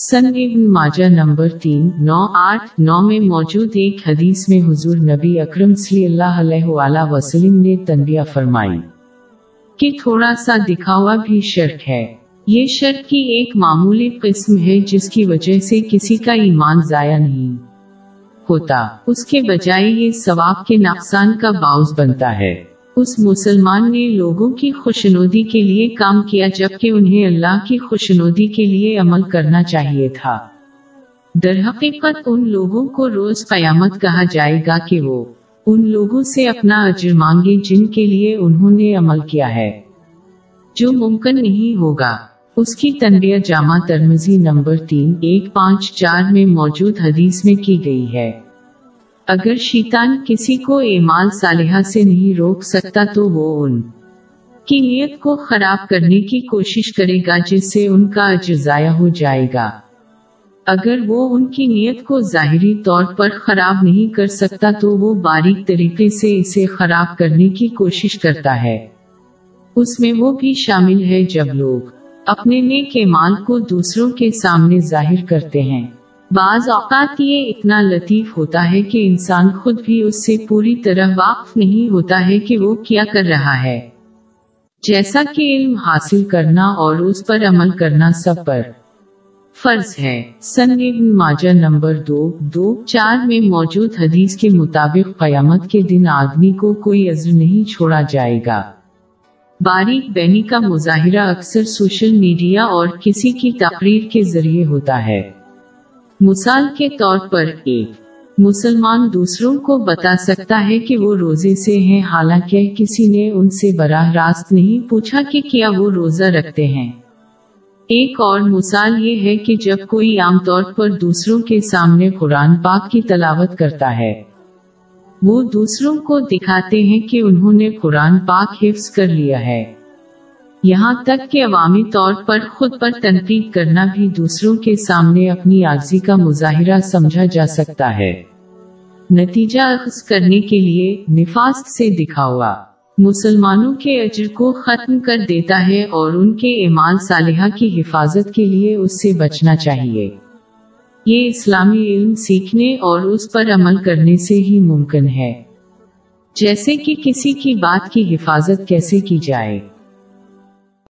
سن ابن ماجہ نمبر تین، نو آٹھ، نو میں موجود ایک حدیث میں حضور نبی اکرم صلی اللہ علیہ وآلہ وسلم نے تنبیہ فرمائی۔ کہ تھوڑا سا دکھاوا بھی شرک ہے۔ یہ شرک کی ایک معمولی قسم ہے جس کی وجہ سے کسی کا ایمان ضائع نہیں ہوتا۔ اس کے بجائے یہ ثواب کے نقصان کا باعث بنتا ہے۔ اس مسلمان نے لوگوں کی خوشنودی کے لیے کام کیا جبکہ انہیں اللہ کی خوشنودی کے لیے عمل کرنا چاہیے تھا۔ درحقیقت ان لوگوں کو روز قیامت کہا جائے گا کہ وہ ان لوگوں سے اپنا اجر مانگے جن کے لیے انہوں نے عمل کیا ہے۔ جو ممکن نہیں ہوگا۔ اس کی تنبیہ جامع ترمزی نمبر تین ایک پانچ چار میں موجود حدیث میں کی گئی ہے۔ اگر شیطان کسی کو ایمان صالحہ سے نہیں روک سکتا تو وہ ان کی نیت کو خراب کرنے کی کوشش کرے گا جس سے ان کا اجر ضائع ہو جائے گا۔ اگر وہ ان کی نیت کو ظاہری طور پر خراب نہیں کر سکتا تو وہ باریک طریقے سے اسے خراب کرنے کی کوشش کرتا ہے۔ اس میں وہ بھی شامل ہے جب لوگ اپنے نیک ایمان کو دوسروں کے سامنے ظاہر کرتے ہیں۔ بعض اوقات یہ اتنا لطیف ہوتا ہے کہ انسان خود بھی اس سے پوری طرح واقف نہیں ہوتا ہے کہ وہ کیا کر رہا ہے۔ جیسا کہ علم حاصل کرنا اور اس پر عمل کرنا سب پر فرض ہے۔ سن ابن ماجہ نمبر دو دو، چار میں موجود حدیث کے مطابق قیامت کے دن آدمی کو کوئی عزر نہیں چھوڑا جائے گا۔ باریک بینی کا مظاہرہ اکثر سوشل میڈیا اور کسی کی تقریر کے ذریعے ہوتا ہے۔ مثال کے طور پر ایک مسلمان دوسروں کو بتا سکتا ہے کہ وہ روزے سے ہیں، حالانکہ کسی نے ان سے براہ راست نہیں پوچھا کہ کیا وہ روزہ رکھتے ہیں۔ ایک اور مثال یہ ہے کہ جب کوئی عام طور پر دوسروں کے سامنے قرآن پاک کی تلاوت کرتا ہے، وہ دوسروں کو دکھاتے ہیں کہ انہوں نے قرآن پاک حفظ کر لیا ہے۔ یہاں تک کہ عوامی طور پر خود پر تنقید کرنا بھی دوسروں کے سامنے اپنی عارضی کا مظاہرہ سمجھا جا سکتا ہے۔ نتیجہ اخذ کرنے کے لیے نفاست سے دکھا ہوا مسلمانوں کے اجر کو ختم کر دیتا ہے اور ان کے ایمان صالحہ کی حفاظت کے لیے اس سے بچنا چاہیے۔ یہ اسلامی علم سیکھنے اور اس پر عمل کرنے سے ہی ممکن ہے۔ جیسے کہ کسی کی بات کی حفاظت کیسے کی جائے۔